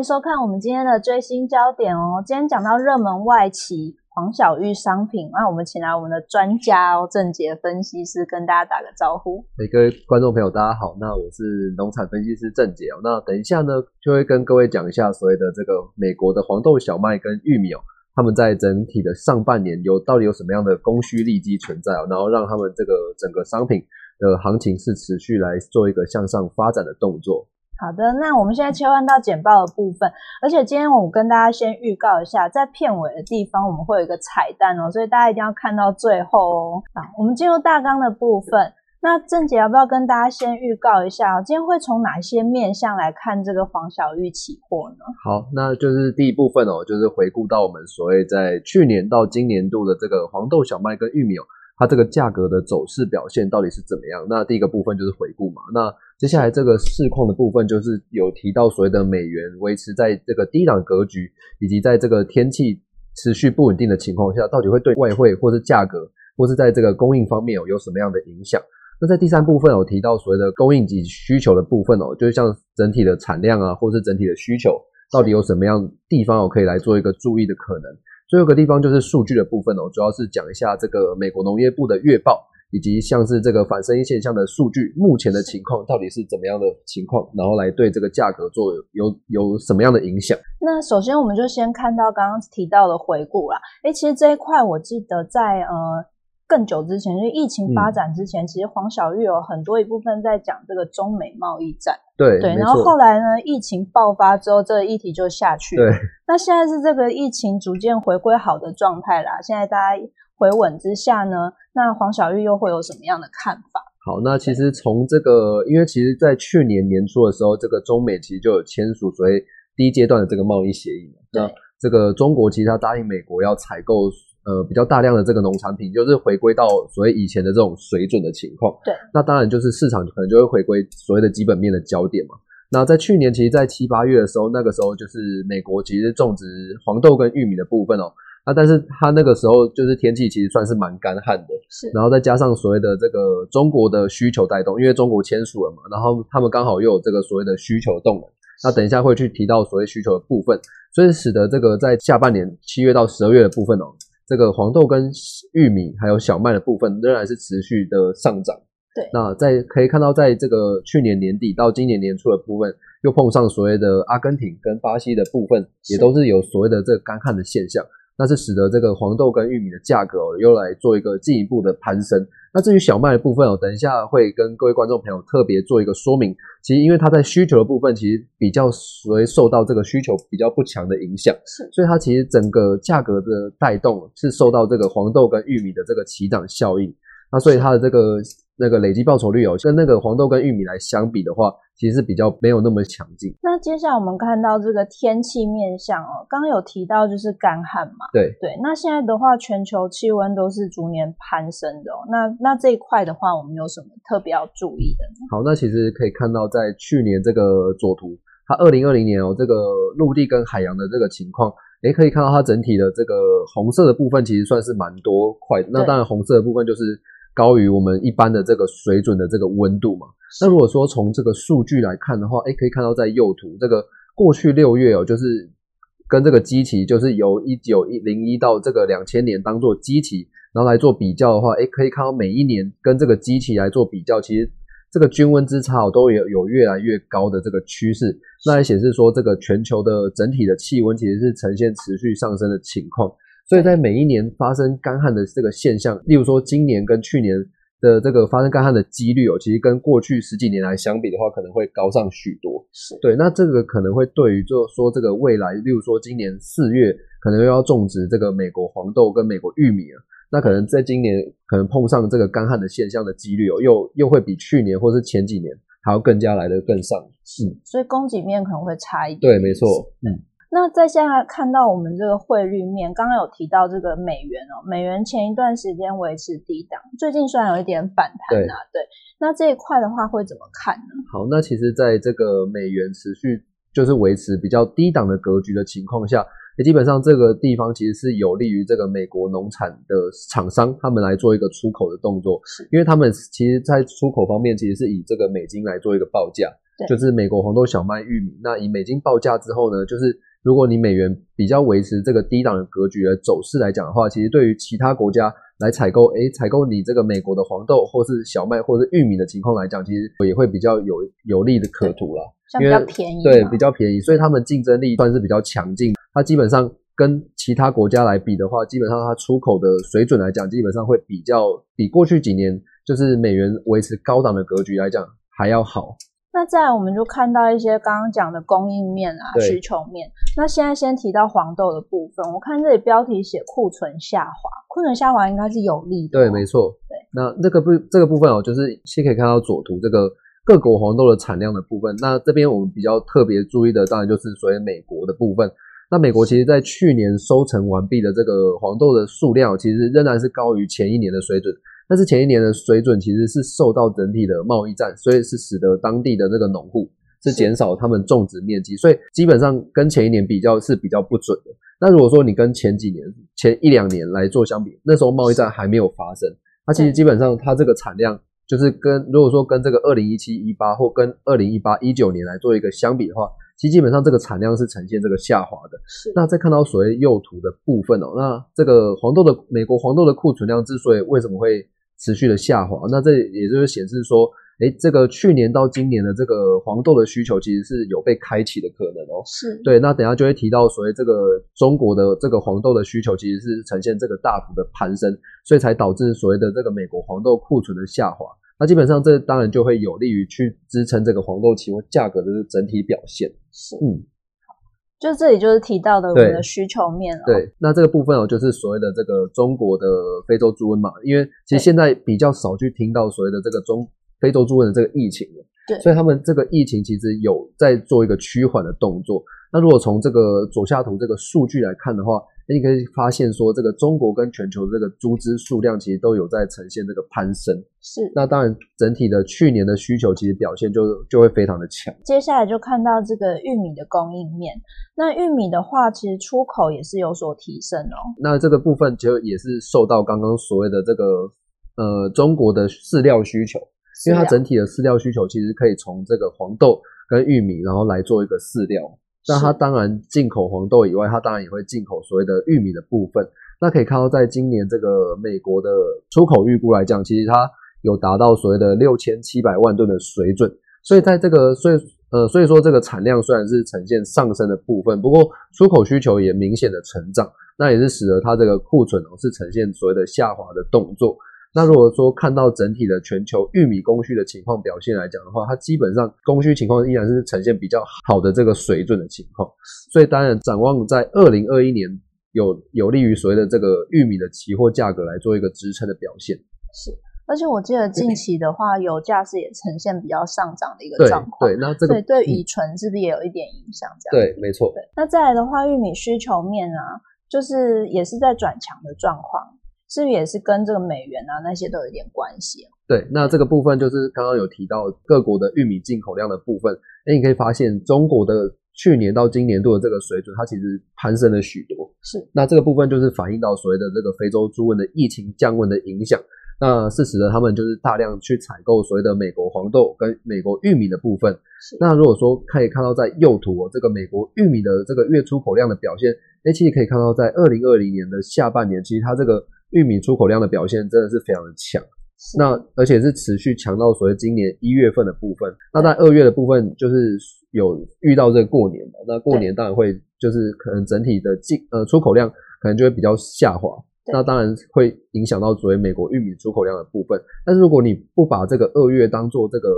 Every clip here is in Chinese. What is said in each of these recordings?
迎收看我们今天的最新焦点哦。今天讲到热门外企黄小玉商品，那我们请来我们的专家哦，郑杰分析师跟大家打个招呼。哎，各位观众朋友，大家好，那我是农产分析师郑杰哦。那等一下呢，就会跟各位讲一下所谓的这个美国的黄豆、小麦跟玉米哦，他们在整体的上半年有到底有什么样的供需利基存在哦，然后让他们这个整个商品的行情是持续来做一个向上发展的动作。好的，那我们现在切换到简报的部分，而且今天我跟大家先预告一下，在片尾的地方我们会有一个彩蛋哦，所以大家一定要看到最后哦。好，我们进入大纲的部分，那郑姐要不要跟大家先预告一下，今天会从哪些面向来看这个黄小玉期货呢？好，那就是第一部分哦，就是回顾到我们所谓在去年到今年度的这个黄豆、小麦跟玉米哦。它这个价格的走势表现到底是怎么样？那第一个部分就是回顾嘛。那接下来这个市况的部分，就是有提到所谓的美元维持在这个低档格局，以及在这个天气持续不稳定的情况下，到底会对外汇或是价格，或是在这个供应方面有有什么样的影响？那在第三部分有提到所谓的供应及需求的部分哦，就是像整体的产量啊，或是整体的需求，到底有什么样地方哦可以来做一个注意的可能？最后一个地方就是数据的部分哦，主要是讲一下这个美国农业部的月报，以及像是这个反生意现象的数据，目前的情况到底是怎么样的情况，然后来对这个价格做有有什么样的影响？那首先我们就先看到刚刚提到的回顾啦，诶，其实这一块我记得在呃。更久之前，就疫情发展之前，其实黄小玉有很多一部分在讲这个中美贸易战。对对，然后后来呢，疫情爆发之后，这个议题就下去了。对，那现在是这个疫情逐渐回归好的状态啦。现在大家回稳之下呢，那黄小玉又会有什么样的看法？好，那其实从这个，因为其实在去年年初的时候，这个中美其实就有签署所谓第一阶段的这个贸易协议嘛那这个中国其实他答应美国要采购。呃，比较大量的这个农产品，就是回归到所谓以前的这种水准的情况。对，那当然就是市场可能就会回归所谓的基本面的焦点嘛。那在去年，其实，在七八月的时候，那个时候就是美国其实种植黄豆跟玉米的部分哦。那但是它那个时候就是天气其实算是蛮干旱的，是。然后再加上所谓的这个中国的需求带动，因为中国签署了嘛，然后他们刚好又有这个所谓的需求动能。那等一下会去提到所谓需求的部分，所以使得这个在下半年七月到十二月的部分哦。这个黄豆跟玉米还有小麦的部分仍然是持续的上涨。对，那在可以看到，在这个去年年底到今年年初的部分，又碰上所谓的阿根廷跟巴西的部分，也都是有所谓的这个干旱的现象，那是使得这个黄豆跟玉米的价格又来做一个进一步的攀升。那至于小麦的部分哦，等一下会跟各位观众朋友特别做一个说明。其实因为它在需求的部分，其实比较所以受到这个需求比较不强的影响，是，所以它其实整个价格的带动是受到这个黄豆跟玉米的这个起涨效应。那所以它的这个那个累积报酬率哦，跟那个黄豆跟玉米来相比的话。其实是比较没有那么强劲。那接下来我们看到这个天气面向哦，刚刚有提到就是干旱嘛。对对。那现在的话，全球气温都是逐年攀升的哦。那那这一块的话，我们有什么特别要注意的呢？好，那其实可以看到，在去年这个左图，它二零二零年哦，这个陆地跟海洋的这个情况，诶，可以看到它整体的这个红色的部分，其实算是蛮多块。那当然，红色的部分就是高于我们一般的这个水准的这个温度嘛。那如果说从这个数据来看的话，哎，可以看到在右图这个过去六月哦，就是跟这个基期，就是由一九一零一到这个两千年当做基期，然后来做比较的话，哎，可以看到每一年跟这个基期来做比较，其实这个均温之差哦都有有越来越高的这个趋势，那也显示说这个全球的整体的气温其实是呈现持续上升的情况，所以在每一年发生干旱的这个现象，例如说今年跟去年。的这个发生干旱的几率哦，其实跟过去十几年来相比的话，可能会高上许多。是对，那这个可能会对于就说这个未来，例如说今年四月可能又要种植这个美国黄豆跟美国玉米了，那可能在今年可能碰上这个干旱的现象的几率哦，又又会比去年或是前几年还要更加来的更上。是，所以供给面可能会差一点。对，没错，嗯。那在现在看到我们这个汇率面，刚刚有提到这个美元哦，美元前一段时间维持低档，最近虽然有一点反弹啊，对，那这一块的话会怎么看呢？好，那其实在这个美元持续就是维持比较低档的格局的情况下，也基本上这个地方其实是有利于这个美国农产的厂商他们来做一个出口的动作，是因为他们其实在出口方面其实是以这个美金来做一个报价。就是美国黄豆、小麦、玉米。那以美金报价之后呢，就是如果你美元比较维持这个低档的格局的走势来讲的话，其实对于其他国家来采购，诶，采购你这个美国的黄豆或是小麦或是玉米的情况来讲，其实也会比较有有利的可图了，因为比较便宜，对，比较便宜，所以他们竞争力算是比较强劲。它基本上。跟其他国家来比的话，基本上它出口的水准来讲，基本上会比较比过去几年就是美元维持高档的格局来讲还要好。那再来，我们就看到一些刚刚讲的供应面啊、需求面。那现在先提到黄豆的部分，我看这里标题写库存下滑，库存下滑应该是有利的。对，没错。对，那这个部这个部分哦，就是先可以看到左图这个各国黄豆的产量的部分。那这边我们比较特别注意的，当然就是所谓美国的部分。那美国其实，在去年收成完毕的这个黄豆的数量，其实仍然是高于前一年的水准。但是前一年的水准其实是受到整体的贸易战，所以是使得当地的这个农户是减少他们种植面积，所以基本上跟前一年比较是比较不准的。那如果说你跟前几年、前一两年来做相比，那时候贸易战还没有发生，它其实基本上它这个产量就是跟如果说跟这个二零一七一八或跟二零一八一九年来做一个相比的话。其实基本上这个产量是呈现这个下滑的。是。那再看到所谓右图的部分哦，那这个黄豆的美国黄豆的库存量之所以为什么会持续的下滑，那这也就是显示说，哎，这个去年到今年的这个黄豆的需求其实是有被开启的可能哦。是。对，那等下就会提到所谓这个中国的这个黄豆的需求其实是呈现这个大幅的攀升，所以才导致所谓的这个美国黄豆库存的下滑。那基本上，这当然就会有利于去支撑这个黄豆期货价格的整体表现。是，嗯，好，就这里就是提到的我们的需求面了。对，那这个部分哦，就是所谓的这个中国的非洲猪瘟嘛，因为其实现在比较少去听到所谓的这个中非洲猪瘟的这个疫情了。对，所以他们这个疫情其实有在做一个趋缓的动作。那如果从这个左下图这个数据来看的话，你可以发现说，这个中国跟全球这个猪只数量其实都有在呈现这个攀升。是，那当然整体的去年的需求其实表现就就会非常的强。接下来就看到这个玉米的供应面，那玉米的话，其实出口也是有所提升哦。那这个部分其实也是受到刚刚所谓的这个呃中国的饲料需求，因为它整体的饲料需求其实可以从这个黄豆跟玉米，然后来做一个饲料。那它当然进口黄豆以外，它当然也会进口所谓的玉米的部分。那可以看到，在今年这个美国的出口预估来讲，其实它有达到所谓的六千七百万吨的水准。所以在这个，所以呃，所以说这个产量虽然是呈现上升的部分，不过出口需求也明显的成长，那也是使得它这个库存哦是呈现所谓的下滑的动作。那如果说看到整体的全球玉米供需的情况表现来讲的话，它基本上供需情况依然是呈现比较好的这个水准的情况，所以当然展望在二零二一年有有利于所谓的这个玉米的期货价格来做一个支撑的表现。是，而且我记得近期的话，油价是也呈现比较上涨的一个状况。对，那这个对乙醇是不是也有一点影响？这样对，没错。那再来的话，玉米需求面啊，就是也是在转强的状况。是不是也是跟这个美元啊那些都有点关系？对，那这个部分就是刚刚有提到各国的玉米进口量的部分。哎，你可以发现中国的去年到今年度的这个水准，它其实攀升了许多。是，那这个部分就是反映到所谓的这个非洲猪瘟的疫情降温的影响。那是使得他们就是大量去采购所谓的美国黄豆跟美国玉米的部分。那如果说可以看到在右图哦，这个美国玉米的这个月出口量的表现，哎，其实可以看到在二零二零年的下半年，其实它这个。玉米出口量的表现真的是非常的强，那而且是持续强到所谓今年一月份的部分。那在二月的部分，就是有遇到这个过年嘛，那过年当然会就是可能整体的进呃出口量可能就会比较下滑，那当然会影响到所谓美国玉米出口量的部分。但是如果你不把这个二月当做这个。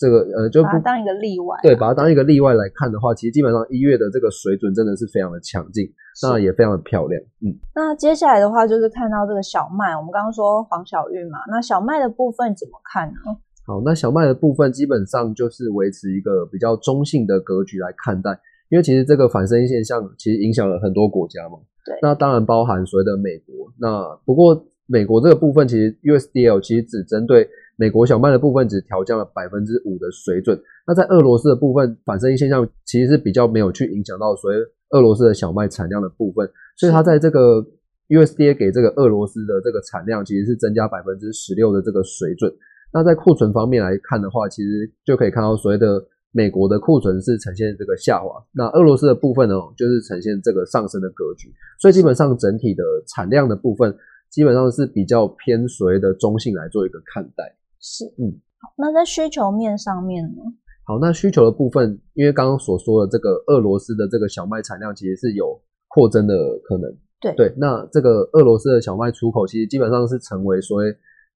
这个呃，就把它当一个例外，对，把它当一个例外来看的话，其实基本上一月的这个水准真的是非常的强劲，那也非常的漂亮。嗯，那接下来的话就是看到这个小麦，我们刚刚说黄小玉嘛，那小麦的部分怎么看呢？好，那小麦的部分基本上就是维持一个比较中性的格局来看待，因为其实这个反生现象其实影响了很多国家嘛。对，那当然包含所谓的美国，那不过美国这个部分其实 USDL 其实只针对。美国小麦的部分只调降了百分之五的水准，那在俄罗斯的部分反生现象其实是比较没有去影响到所谓俄罗斯的小麦产量的部分，所以它在这个 USDA 给这个俄罗斯的这个产量其实是增加百分之十六的这个水准。那在库存方面来看的话，其实就可以看到所谓的美国的库存是呈现这个下滑，那俄罗斯的部分呢，就是呈现这个上升的格局。所以基本上整体的产量的部分，基本上是比较偏所谓的中性来做一个看待。是，嗯，好，那在需求面上面呢？好，那需求的部分，因为刚刚所说的这个俄罗斯的这个小麦产量其实是有扩增的可能。对对，那这个俄罗斯的小麦出口其实基本上是成为所谓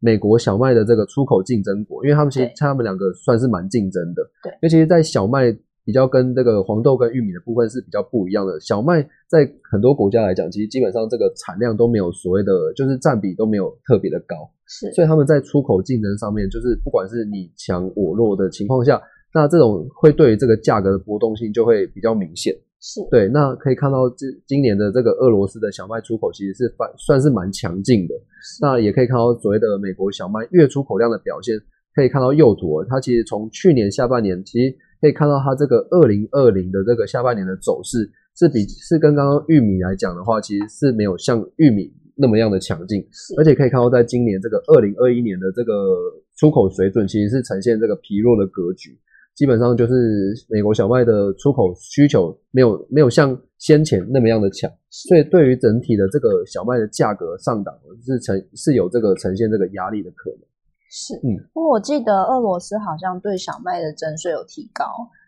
美国小麦的这个出口竞争国，因为他们其实他们两个算是蛮竞争的。对，尤其是在小麦比较跟这个黄豆跟玉米的部分是比较不一样的。小麦在很多国家来讲，其实基本上这个产量都没有所谓的，就是占比都没有特别的高。是，所以他们在出口竞争上面，就是不管是你强我弱的情况下，那这种会对这个价格的波动性就会比较明显。是对，那可以看到这今年的这个俄罗斯的小麦出口其实是反算是蛮强劲的。那也可以看到所谓的美国小麦月出口量的表现，可以看到右图，它其实从去年下半年，其实可以看到它这个二零二零的这个下半年的走势是比是跟刚刚玉米来讲的话，其实是没有像玉米那么样的强劲。而且可以看到在今年这个二零二一年的这个出口水准，其实是呈现这个疲弱的格局。基本上就是美国小麦的出口需求没有没有像先前那么样的强，所以对于整体的这个小麦的价格上涨是呈是有这个呈现这个压力的可能。是，嗯，不过我记得俄罗斯好像对小麦的征税有提高，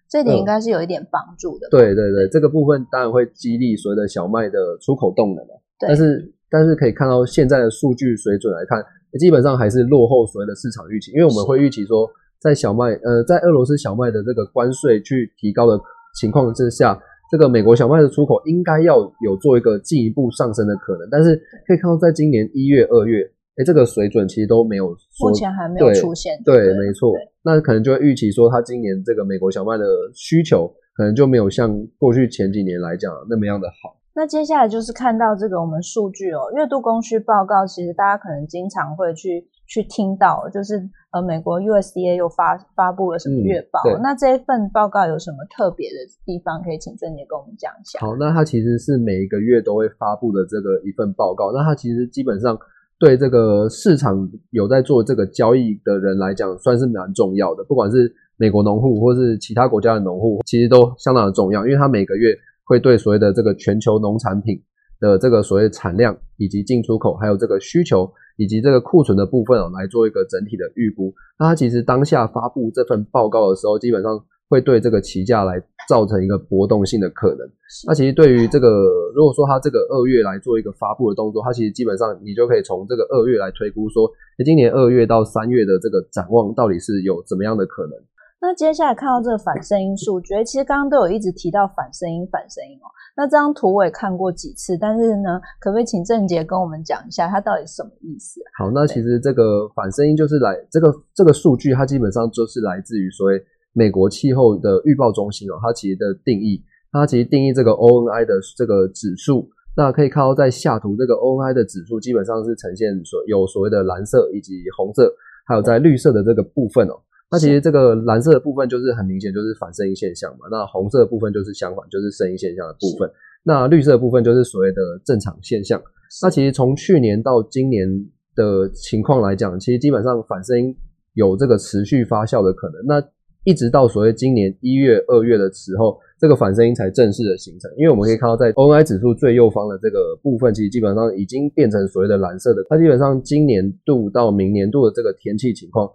这点应该是有一点帮助的。对对对，这个部分当然会激励所谓的小麦的出口动能对，但是但是可以看到现在的数据水准来看，基本上还是落后所谓的市场预期，因为我们会预期说。在小麦，呃，在俄罗斯小麦的这个关税去提高的情况之下，这个美国小麦的出口应该要有做一个进一步上升的可能。但是可以看到，在今年一月、二月，哎，这个水准其实都没有，目前还没有出现。对，没错。那可能就会预期说，它今年这个美国小麦的需求可能就没有像过去前几年来讲那么样的好。那接下来就是看到这个我们数据哦，月度供需报告，其实大家可能经常会去去听到，就是呃，美国 USDA 又发发布了什么月报？那这一份报告有什么特别的地方？可以请郑姐跟我们讲一下。好，那它其实是每一个月都会发布的这个一份报告。那它其实基本上对这个市场有在做这个交易的人来讲，算是蛮重要的。不管是美国农户或是其他国家的农户，其实都相当的重要，因为他每个月。会对所谓的这个全球农产品的这个所谓产量，以及进出口，还有这个需求，以及这个库存的部分哦，来做一个整体的预估。那他其实当下发布这份报告的时候，基本上会对这个期价来造成一个波动性的可能。那其实对于这个，如果说它这个二月来做一个发布的动作，它其实基本上你就可以从这个二月来推估说，今年二月到三月的这个展望到底是有怎么样的可能。那接下来看到这个反声音数觉得，其实刚刚都有一直提到反声音、反声音哦。那这张图我也看过几次，但是呢，可不可以请郑杰跟我们讲一下，它到底什么意思？好，那其实这个反声音就是来这个这个数据，它基本上就是来自于所谓美国气候的预报中心哦，它其实的定义，它其实定义这个 ONI 的这个指数，那可以看到在下图这个 ONI 的指数基本上是呈现所有所谓的蓝色以及红色，还有在绿色的这个部分哦。那其实这个蓝色的部分就是很明显就是反声音现象嘛，那红色的部分就是相反，就是声音现象的部分。那绿色的部分就是所谓的正常现象。那其实从去年到今年的情况来讲，其实基本上反声音有这个持续发酵的可能。那一直到所谓今年一月、二月的时候，这个反声音才正式的形成。因为我们可以看到，在 ONI 指数最右方的这个部分，其实基本上已经变成所谓的蓝色的。它基本上今年度到明年度的这个天气情况。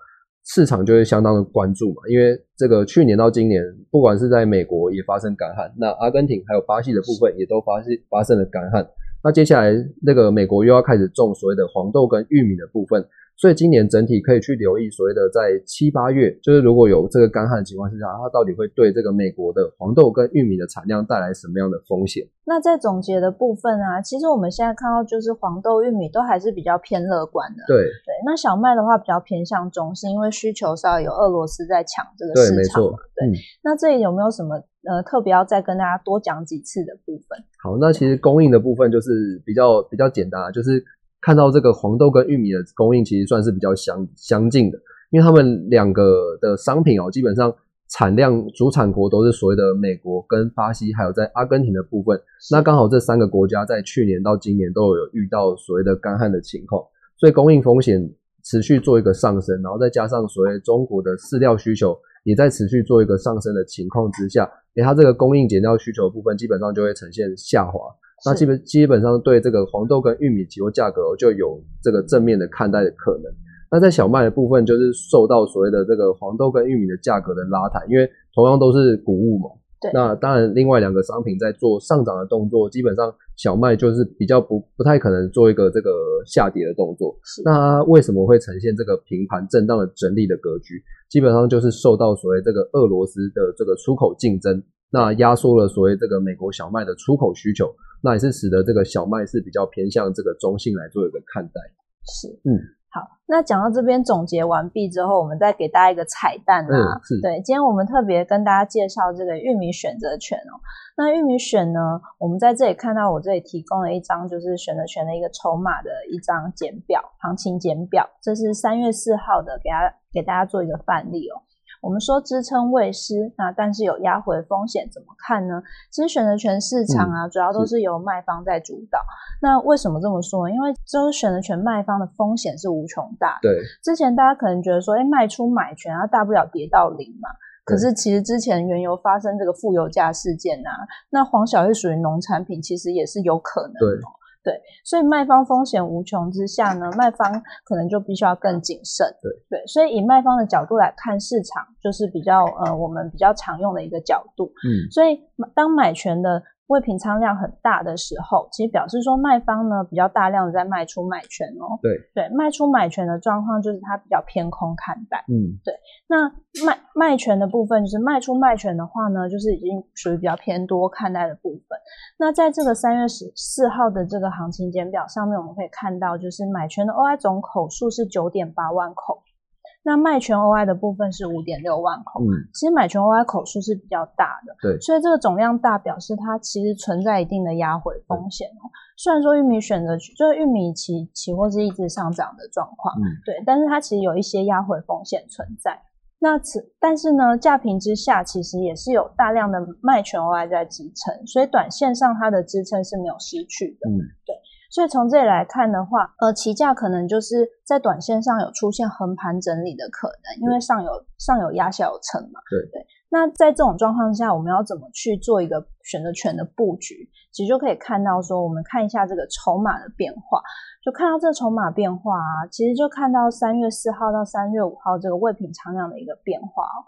市场就会相当的关注嘛，因为这个去年到今年，不管是在美国也发生干旱，那阿根廷还有巴西的部分也都发生发生了干旱，那接下来那个美国又要开始种所谓的黄豆跟玉米的部分。所以今年整体可以去留意所谓的在七八月，就是如果有这个干旱的情况之下，它到底会对这个美国的黄豆跟玉米的产量带来什么样的风险？那在总结的部分啊，其实我们现在看到就是黄豆、玉米都还是比较偏乐观的。对对，那小麦的话比较偏向中性，因为需求上有俄罗斯在抢这个市场嘛。对，那这里有没有什么呃特别要再跟大家多讲几次的部分？好，那其实供应的部分就是比较比较简单，就是。看到这个黄豆跟玉米的供应其实算是比较相相近的，因为他们两个的商品哦，基本上产量主产国都是所谓的美国跟巴西，还有在阿根廷的部分。那刚好这三个国家在去年到今年都有遇到所谓的干旱的情况，所以供应风险持续做一个上升，然后再加上所谓中国的饲料需求也在持续做一个上升的情况之下，诶，它这个供应减掉需求的部分基本上就会呈现下滑。那基本基本上对这个黄豆跟玉米期货价格就有这个正面的看待的可能。那在小麦的部分，就是受到所谓的这个黄豆跟玉米的价格的拉抬，因为同样都是谷物嘛。对。那当然，另外两个商品在做上涨的动作，基本上小麦就是比较不不太可能做一个这个下跌的动作。那为什么会呈现这个平盘震荡的整理的格局？基本上就是受到所谓这个俄罗斯的这个出口竞争，那压缩了所谓这个美国小麦的出口需求，那也是使得这个小麦是比较偏向这个中性来做一个看待。是，嗯。好，那讲到这边总结完毕之后，我们再给大家一个彩蛋啊。对，今天我们特别跟大家介绍这个玉米选择权哦。那玉米选呢，我们在这里看到我这里提供了一张就是选择权的一个筹码的一张简表，行情简表，这是三月四号的，给大家给大家做一个范例哦。我们说支撑未失，那但是有压回风险，怎么看呢？其实选择权市场啊，主要都是由卖方在主导。那为什么这么说？因为就是选择权卖方的风险是无穷大。对，之前大家可能觉得说，哎，卖出买权啊，大不了跌到零嘛。可是其实之前原油发生这个负油价事件啊，那黄小玉属于农产品，其实也是有可能。对。对，所以卖方风险无穷之下呢，卖方可能就必须要更谨慎。对对，所以以卖方的角度来看市场，就是比较呃我们比较常用的一个角度。嗯，所以当买权的。未平仓量很大的时候，其实表示说卖方呢比较大量的在卖出买权哦。对对，卖出买权的状况就是它比较偏空看待。嗯，对。那卖卖权的部分就是卖出卖权的话呢，就是已经属于比较偏多看待的部分。那在这个三月十四号的这个行情简表上面，我们可以看到，就是买权的 OI 总口数是九点八万口。那卖权 OI 的部分是五点六万口，嗯，其实买权 OI 口数是比较大的，对，所以这个总量大表示它其实存在一定的压回风险哦。虽然说玉米选择就是玉米期期货是一直上涨的状况，嗯，对，但是它其实有一些压回风险存在。那此但是呢，价平之下其实也是有大量的卖权 OI 在支撑，所以短线上它的支撑是没有失去的，嗯，对。所以从这里来看的话，呃，期价可能就是在短线上有出现横盘整理的可能，因为上有上有压，下有撑嘛。对对。那在这种状况下，我们要怎么去做一个选择权的布局？其实就可以看到说，我们看一下这个筹码的变化，就看到这筹码变化啊，其实就看到三月四号到三月五号这个未平仓量的一个变化哦。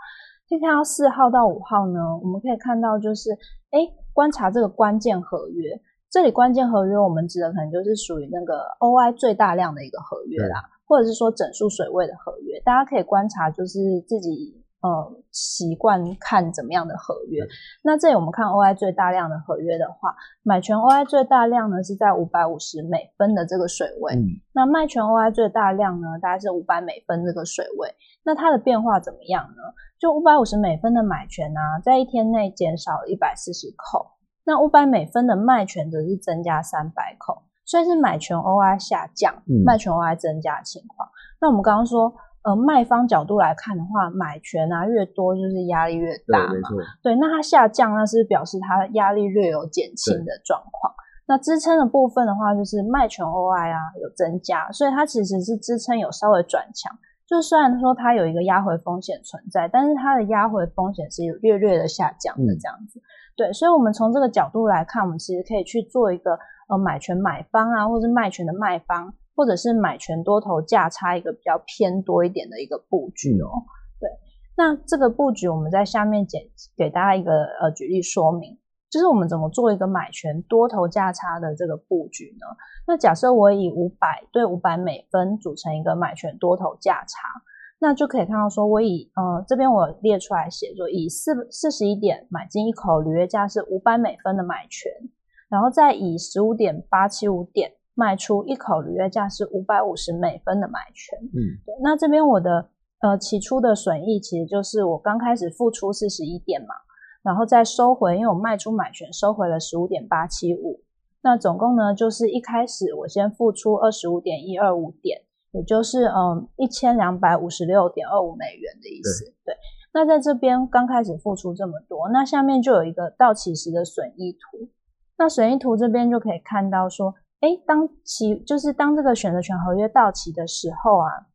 可以看到四号到五号呢，我们可以看到就是，哎，观察这个关键合约。这里关键合约，我们指的可能就是属于那个 OI 最大量的一个合约啦，或者是说整数水位的合约。大家可以观察，就是自己呃习惯看怎么样的合约。那这里我们看 OI 最大量的合约的话，买权 OI 最大量呢是在五百五十美分的这个水位，那卖权 OI 最大量呢大概是五百美分这个水位。那它的变化怎么样呢？就五百五十美分的买权呢，在一天内减少了一百四十口。那五百美分的卖权则是增加三百口，所以是买权 OI 下降，卖权 OI 增加的情况。那我们刚刚说，呃，卖方角度来看的话，买权啊越多就是压力越大嘛。对，那它下降，那是表示它压力略有减轻的状况。那支撑的部分的话，就是卖权 OI 啊有增加，所以它其实是支撑有稍微转强。就虽然说它有一个压回风险存在，但是它的压回风险是有略略的下降的这样子。对，所以，我们从这个角度来看，我们其实可以去做一个呃买权买方啊，或者是卖权的卖方，或者是买权多头价差一个比较偏多一点的一个布局哦。对，那这个布局我们在下面简给大家一个呃举例说明，就是我们怎么做一个买权多头价差的这个布局呢？那假设我以五百对五百美分组成一个买权多头价差。那就可以看到，说我以呃这边我列出来写，就以四四十一点买进一口履约价是五百美分的买权，然后再以十五点八七五点卖出一口履约价是五百五十美分的买权。嗯，对。那这边我的呃起初的损益其实就是我刚开始付出四十一点嘛，然后再收回，因为我卖出买权收回了十五点八七五，那总共呢就是一开始我先付出二十五点一二五点。也就是嗯一千两百五十六点二五美元的意思，对。那在这边刚开始付出这么多，那下面就有一个到期时的损益图。那损益图这边就可以看到说，哎，当期就是当这个选择权合约到期的时候啊，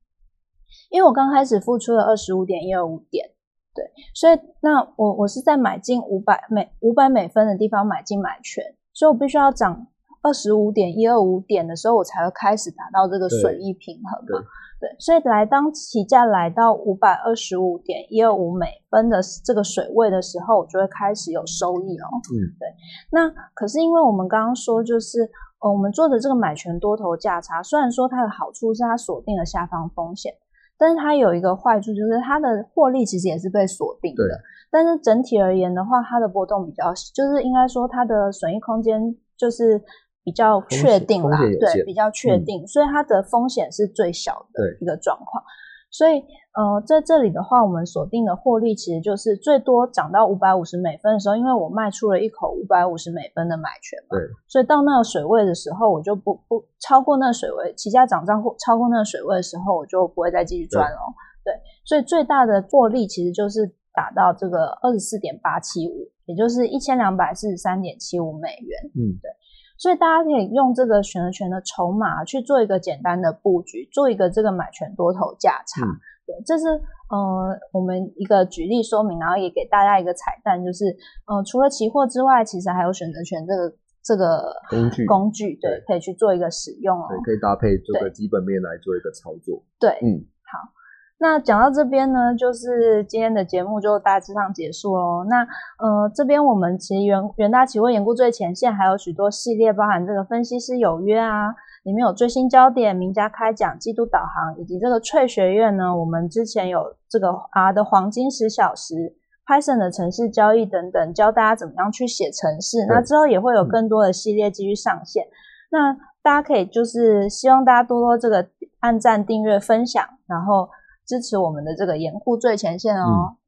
因为我刚开始付出了二十五点一二五点，对，所以那我我是在买进五百每五百美分的地方买进买权，所以我必须要涨二十五点一二五点的时候，我才会开始达到这个损益平衡嘛。对，所以来当起价来到五百二十五点一二五美分的这个水位的时候，我就会开始有收益哦。嗯，对。那可是因为我们刚刚说，就是呃，我们做的这个买权多头价差，虽然说它的好处是它锁定了下方风险，但是它有一个坏处，就是它的获利其实也是被锁定的。但是整体而言的话，它的波动比较，就是应该说它的损益空间就是。比较确定啦，对，比较确定，所以它的风险是最小的一个状况。所以，呃，在这里的话，我们锁定的获利其实就是最多涨到五百五十美分的时候，因为我卖出了一口五百五十美分的买权嘛，对，所以到那个水位的时候，我就不不超过那个水位，起价涨涨或超过那个水位的时候，我就不会再继续赚了。对，所以最大的获利其实就是打到这个二十四点八七五，也就是一千两百四十三点七五美元。嗯，对。所以大家可以用这个选择权的筹码去做一个简单的布局，做一个这个买权多头价差。对，这是呃我们一个举例说明，然后也给大家一个彩蛋，就是呃除了期货之外，其实还有选择权这个这个工具工具，对，可以去做一个使用哦。对，可以搭配这个基本面来做一个操作。对，嗯，好。那讲到这边呢，就是今天的节目就大致上结束喽。那呃，这边我们其实元元大期货研估最前线还有许多系列，包含这个分析师有约啊，里面有最新焦点、名家开讲、季度导航，以及这个翠学院呢，我们之前有这个 R 的黄金十小时、Python 的城市交易等等，教大家怎么样去写城市。那之后也会有更多的系列继续上线。那大家可以就是希望大家多多这个按赞、订阅、分享，然后。支持我们的这个掩护最前线哦。